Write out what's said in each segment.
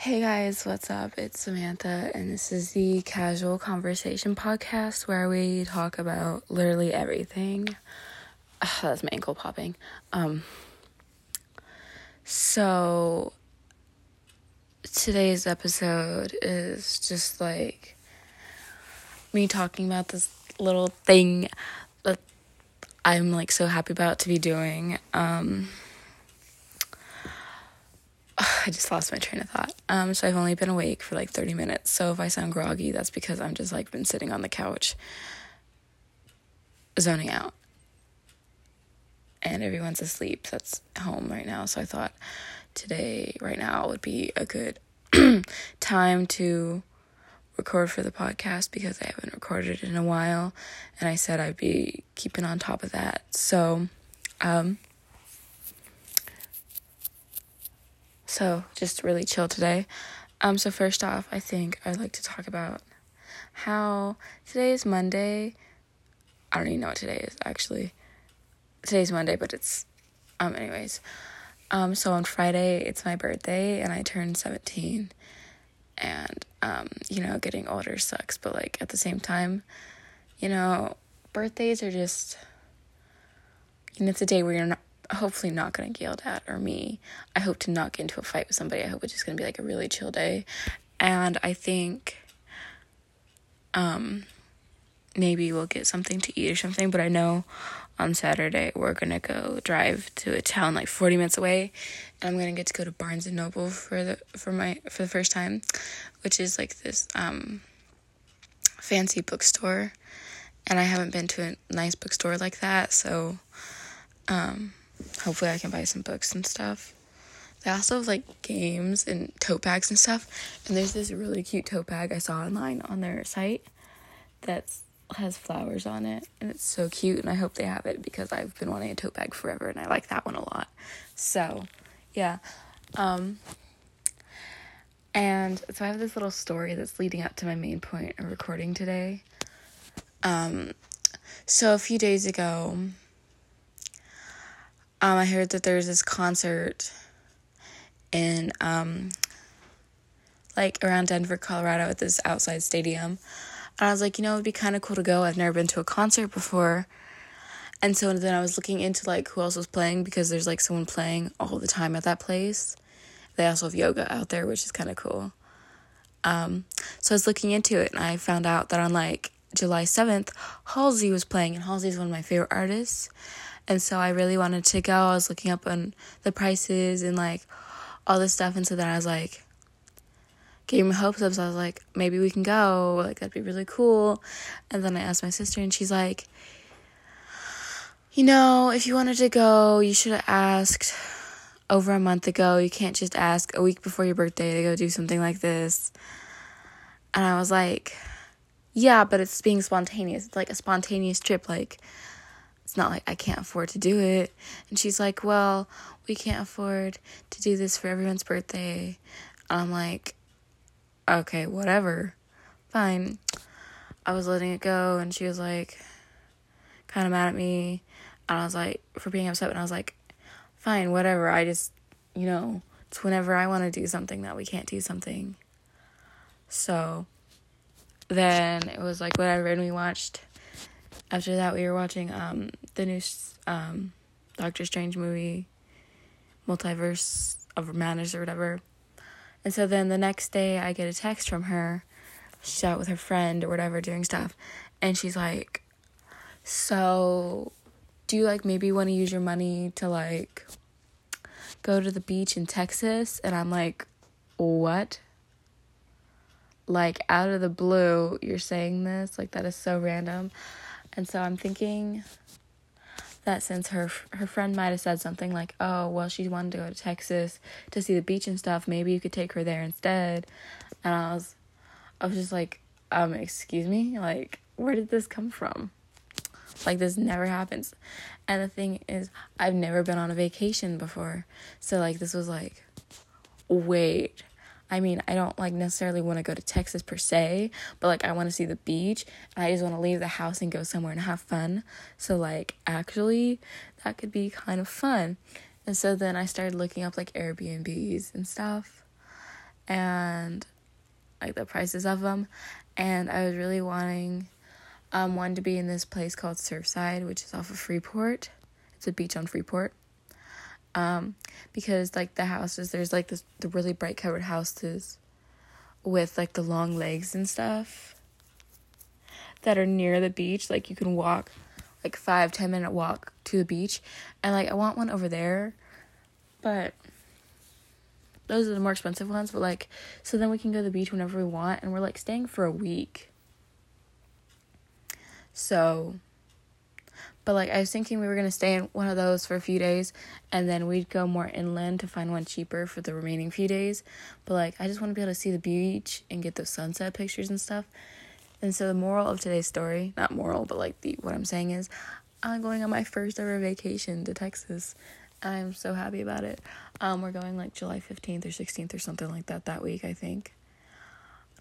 Hey guys, what's up? It's Samantha, and this is the Casual Conversation podcast where we talk about literally everything. Ugh, that's my ankle popping. Um, so today's episode is just like me talking about this little thing that I'm like so happy about to be doing. Um, I just lost my train of thought. Um, so I've only been awake for like 30 minutes. So if I sound groggy, that's because I'm just like been sitting on the couch, zoning out. And everyone's asleep that's home right now. So I thought today, right now, would be a good time to record for the podcast because I haven't recorded in a while. And I said I'd be keeping on top of that. So, um, So just really chill today. Um, so first off, I think I'd like to talk about how today is Monday. I don't even know what today is actually. Today's Monday, but it's um anyways. Um so on Friday it's my birthday and I turned 17. And um you know, getting older sucks, but like at the same time, you know, birthdays are just And it's a day where you're not hopefully not gonna get yelled at or me. I hope to not get into a fight with somebody. I hope it's just gonna be like a really chill day. And I think um maybe we'll get something to eat or something, but I know on Saturday we're gonna go drive to a town like 40 minutes away and I'm gonna get to go to Barnes and Noble for the for my for the first time, which is like this um fancy bookstore. And I haven't been to a nice bookstore like that, so um hopefully I can buy some books and stuff. They also have like games and tote bags and stuff. And there's this really cute tote bag I saw online on their site that has flowers on it and it's so cute and I hope they have it because I've been wanting a tote bag forever and I like that one a lot. So, yeah. Um and so I have this little story that's leading up to my main point of recording today. Um so a few days ago, um, I heard that there's this concert in um, like around Denver, Colorado, at this outside stadium. And I was like, you know, it'd be kind of cool to go. I've never been to a concert before. And so then I was looking into like who else was playing because there's like someone playing all the time at that place. They also have yoga out there, which is kind of cool. Um, so I was looking into it and I found out that on like July 7th, Halsey was playing, and Halsey is one of my favorite artists. And so I really wanted to go. I was looking up on the prices and like all this stuff. And so then I was like, getting my hopes up. So I was like, maybe we can go. Like, that'd be really cool. And then I asked my sister, and she's like, you know, if you wanted to go, you should have asked over a month ago. You can't just ask a week before your birthday to go do something like this. And I was like, yeah, but it's being spontaneous. It's like a spontaneous trip. Like, it's not like I can't afford to do it. And she's like, Well, we can't afford to do this for everyone's birthday. And I'm like, Okay, whatever. Fine. I was letting it go, and she was like, kind of mad at me. And I was like, for being upset. And I was like, Fine, whatever. I just, you know, it's whenever I want to do something that we can't do something. So then it was like whatever, and we watched after that we were watching um the new um Doctor Strange movie Multiverse of Madness or whatever. And so then the next day I get a text from her. She's out with her friend or whatever doing stuff. And she's like, So do you like maybe want to use your money to like go to the beach in Texas? And I'm like, What? Like out of the blue, you're saying this? Like that is so random. And so I'm thinking that since her her friend might have said something like, "Oh, well, she wanted to go to Texas to see the beach and stuff. Maybe you could take her there instead." And I was, I was just like, um, excuse me, like, where did this come from? Like this never happens. And the thing is, I've never been on a vacation before, so like this was like, wait, I mean, I don't like necessarily want to go to Texas per se, but like I want to see the beach I just want to leave the house and go somewhere and have fun. So like actually that could be kind of fun. And so then I started looking up like Airbnbs and stuff. and like the prices of them. And I was really wanting um, one to be in this place called Surfside, which is off of Freeport. It's a beach on Freeport. Um, because like the houses, there's like this the really bright colored houses with like the long legs and stuff that are near the beach. Like you can walk like five, ten minute walk to the beach. And like I want one over there. But those are the more expensive ones, but like so then we can go to the beach whenever we want and we're like staying for a week. So but like I was thinking we were gonna stay in one of those for a few days and then we'd go more inland to find one cheaper for the remaining few days. But like I just wanna be able to see the beach and get those sunset pictures and stuff. And so the moral of today's story, not moral, but like the what I'm saying is I'm going on my first ever vacation to Texas. I'm so happy about it. Um, we're going like July 15th or 16th or something like that that week, I think.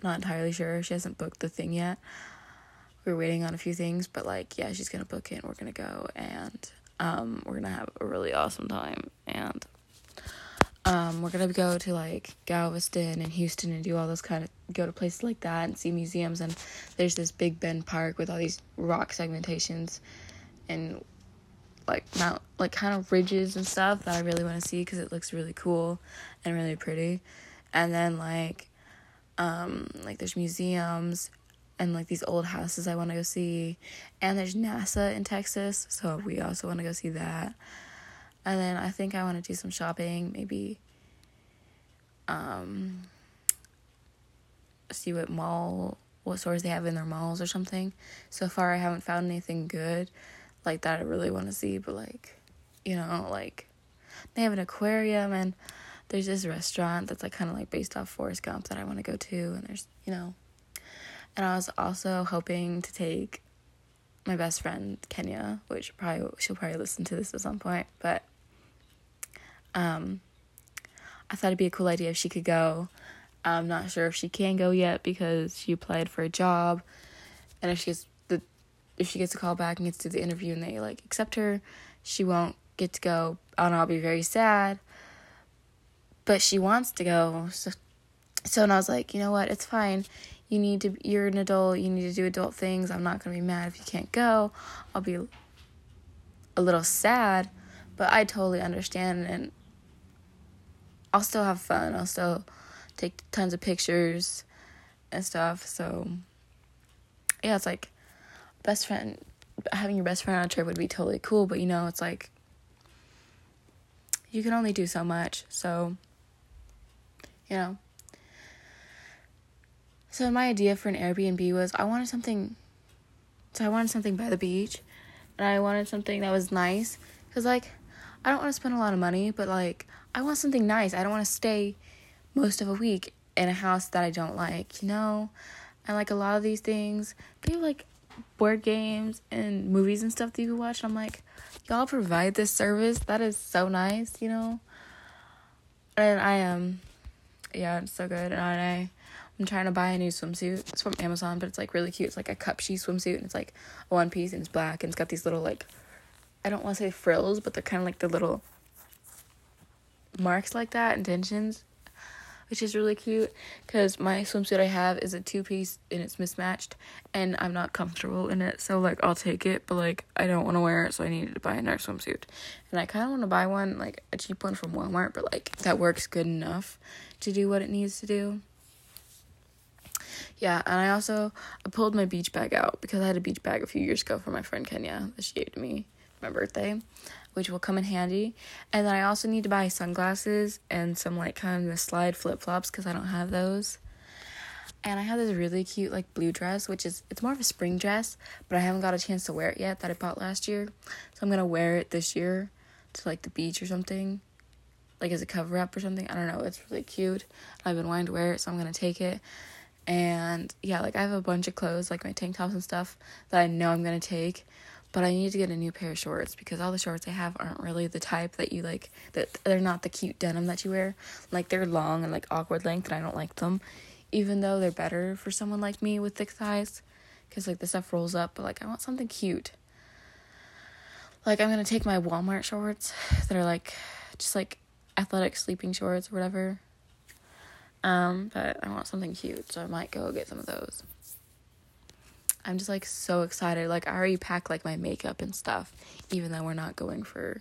not entirely sure. She hasn't booked the thing yet we're waiting on a few things, but like, yeah, she's gonna book it and we're gonna go and um, we're gonna have a really awesome time and um, we're gonna go to like Galveston and Houston and do all those kind of go to places like that and see museums and there's this Big Bend Park with all these rock segmentations and like mount like kind of ridges and stuff that I really want to see because it looks really cool and really pretty. And then like um like there's museums and like these old houses I want to go see. And there's NASA in Texas, so we also want to go see that. And then I think I want to do some shopping, maybe um see what mall what stores they have in their malls or something. So far I haven't found anything good like that I really want to see, but like you know, like they have an aquarium and there's this restaurant that's like kind of like based off Forrest Gump that I want to go to and there's, you know, and I was also hoping to take my best friend Kenya, which probably she'll probably listen to this at some point, but um I thought it'd be a cool idea if she could go. I'm not sure if she can go yet because she applied for a job and if she gets the if she gets a call back and gets to the interview and they like accept her, she won't get to go and I'll be very sad. But she wants to go. So so and I was like, you know what, it's fine. You need to you're an adult. You need to do adult things. I'm not going to be mad if you can't go. I'll be a little sad but i totally understand and i'll still have fun. I'll still take tons of pictures and stuff. So yeah it's like best friend having your best friend on a trip would be totally cool but you know it's like you can only do so much. So you know so my idea for an Airbnb was I wanted something so I wanted something by the beach and I wanted something that was nice cuz like I don't want to spend a lot of money, but like I want something nice. I don't want to stay most of a week in a house that I don't like, you know? And like a lot of these things, they have like board games and movies and stuff that you can watch. I'm like, y'all provide this service. That is so nice, you know? And I am um, yeah, it's so good. And I I'm trying to buy a new swimsuit. It's from Amazon, but it's like really cute. It's like a cup Cupshe swimsuit and it's like a one piece and it's black and it's got these little like I don't want to say frills, but they're kind of like the little marks like that, intentions, which is really cute because my swimsuit I have is a two piece and it's mismatched and I'm not comfortable in it. So, like, I'll take it, but like, I don't want to wear it, so I needed to buy another swimsuit. And I kind of want to buy one, like a cheap one from Walmart, but like, that works good enough to do what it needs to do. Yeah, and I also I pulled my beach bag out because I had a beach bag a few years ago for my friend Kenya that she gave to me my birthday, which will come in handy. And then I also need to buy sunglasses and some like kind of slide flip flops because I don't have those. And I have this really cute like blue dress, which is it's more of a spring dress, but I haven't got a chance to wear it yet that I bought last year. So I'm gonna wear it this year to like the beach or something. Like as a cover up or something. I don't know, it's really cute. I've been wanting to wear it, so I'm gonna take it and yeah, like I have a bunch of clothes, like my tank tops and stuff, that I know I'm gonna take. But I need to get a new pair of shorts because all the shorts I have aren't really the type that you like. That they're not the cute denim that you wear. Like they're long and like awkward length, and I don't like them. Even though they're better for someone like me with thick thighs, because like the stuff rolls up. But like I want something cute. Like I'm gonna take my Walmart shorts that are like just like athletic sleeping shorts or whatever Um, but I want something cute, so I might go get some of those. I'm just like so excited. Like I already packed like my makeup and stuff, even though we're not going for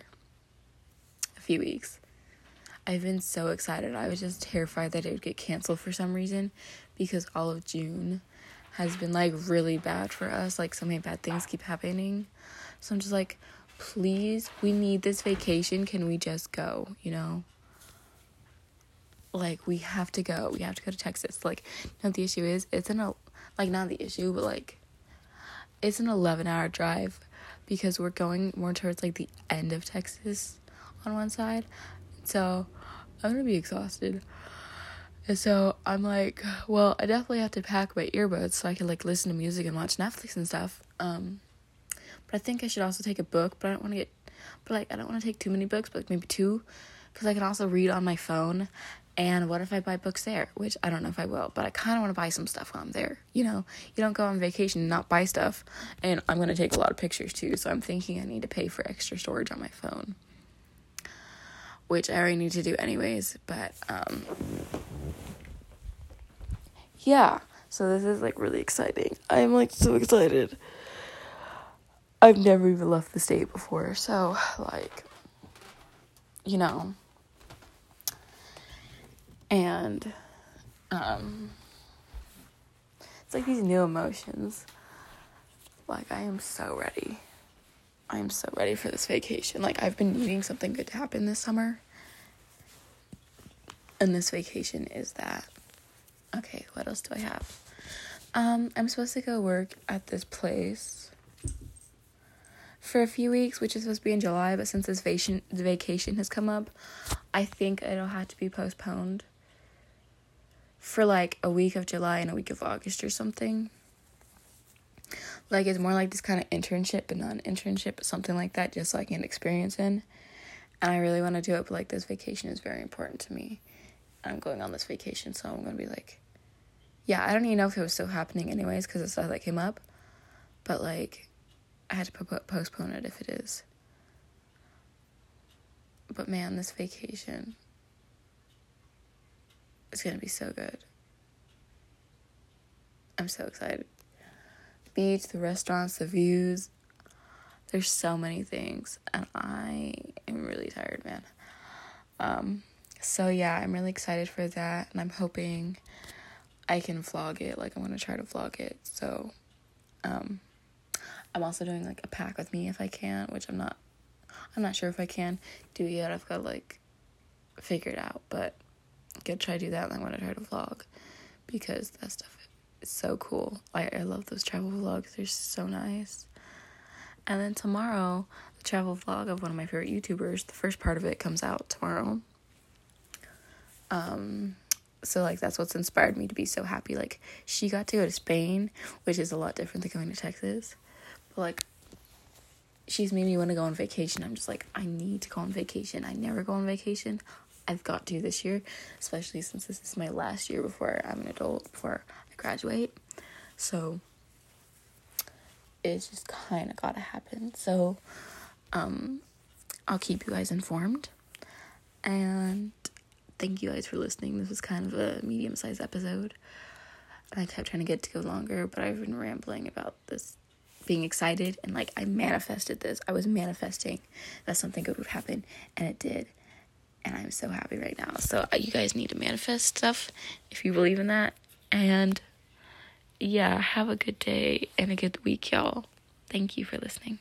a few weeks. I've been so excited. I was just terrified that it would get canceled for some reason because all of June has been like really bad for us. Like so many bad things keep happening. So I'm just like, please, we need this vacation. Can we just go, you know? Like we have to go. We have to go to Texas. Like, know the issue is? It's an like not the issue, but like it's an 11 hour drive because we're going more towards like the end of Texas on one side. So I'm gonna be exhausted. And so I'm like, well, I definitely have to pack my earbuds so I can like listen to music and watch Netflix and stuff. Um, but I think I should also take a book, but I don't want to get, but like I don't want to take too many books, but like maybe two, because I can also read on my phone and what if I buy books there? Which I don't know if I will, but I kind of want to buy some stuff while I'm there. You know, you don't go on vacation and not buy stuff. And I'm going to take a lot of pictures too, so I'm thinking I need to pay for extra storage on my phone. Which I already need to do anyways, but um yeah. So this is like really exciting. I'm like so excited. I've never even left the state before, so like you know, and um it's like these new emotions. Like i am so ready. I am so ready for this vacation. Like i've been needing something good to happen this summer. And this vacation is that. Okay what else do i have? Um i'm supposed to go work at this place for a few weeks, which is supposed to be in July, but since this vacation vacation has come up, I think it'll have to be postponed for like a week of July and a week of August or something. Like it's more like this kind of internship, but not an internship, but something like that, just I can experience in. And I really want to do it, but like this vacation is very important to me. I'm going on this vacation, so I'm gonna be like, yeah, I don't even know if it was still happening anyways, because it's stuff that came up. But like, I had to postpone it if it is. But man, this vacation it's gonna be so good. I'm so excited. Beach, the restaurants, the views. There's so many things, and I am really tired, man. Um, so yeah, I'm really excited for that, and I'm hoping I can vlog it. Like I'm gonna try to vlog it. So, um, I'm also doing like a pack with me if I can, which I'm not. I'm not sure if I can do yet. I've got like figured out, but gonna try to do that and I'm gonna try to vlog because that stuff is so cool. I, I love those travel vlogs, they're so nice. And then tomorrow, the travel vlog of one of my favorite YouTubers, the first part of it comes out tomorrow. Um so like that's what's inspired me to be so happy. Like she got to go to Spain, which is a lot different than going to Texas. But like she's made me want to go on vacation. I'm just like, I need to go on vacation. I never go on vacation. I've got to this year, especially since this is my last year before I'm an adult, before I graduate. So it's just kind of got to happen. So um, I'll keep you guys informed. And thank you guys for listening. This was kind of a medium sized episode. I kept trying to get to go longer, but I've been rambling about this being excited and like I manifested this. I was manifesting that something good would happen and it did and I'm so happy right now. So uh, you guys need to manifest stuff if you believe in that. And yeah, have a good day and a good week, y'all. Thank you for listening.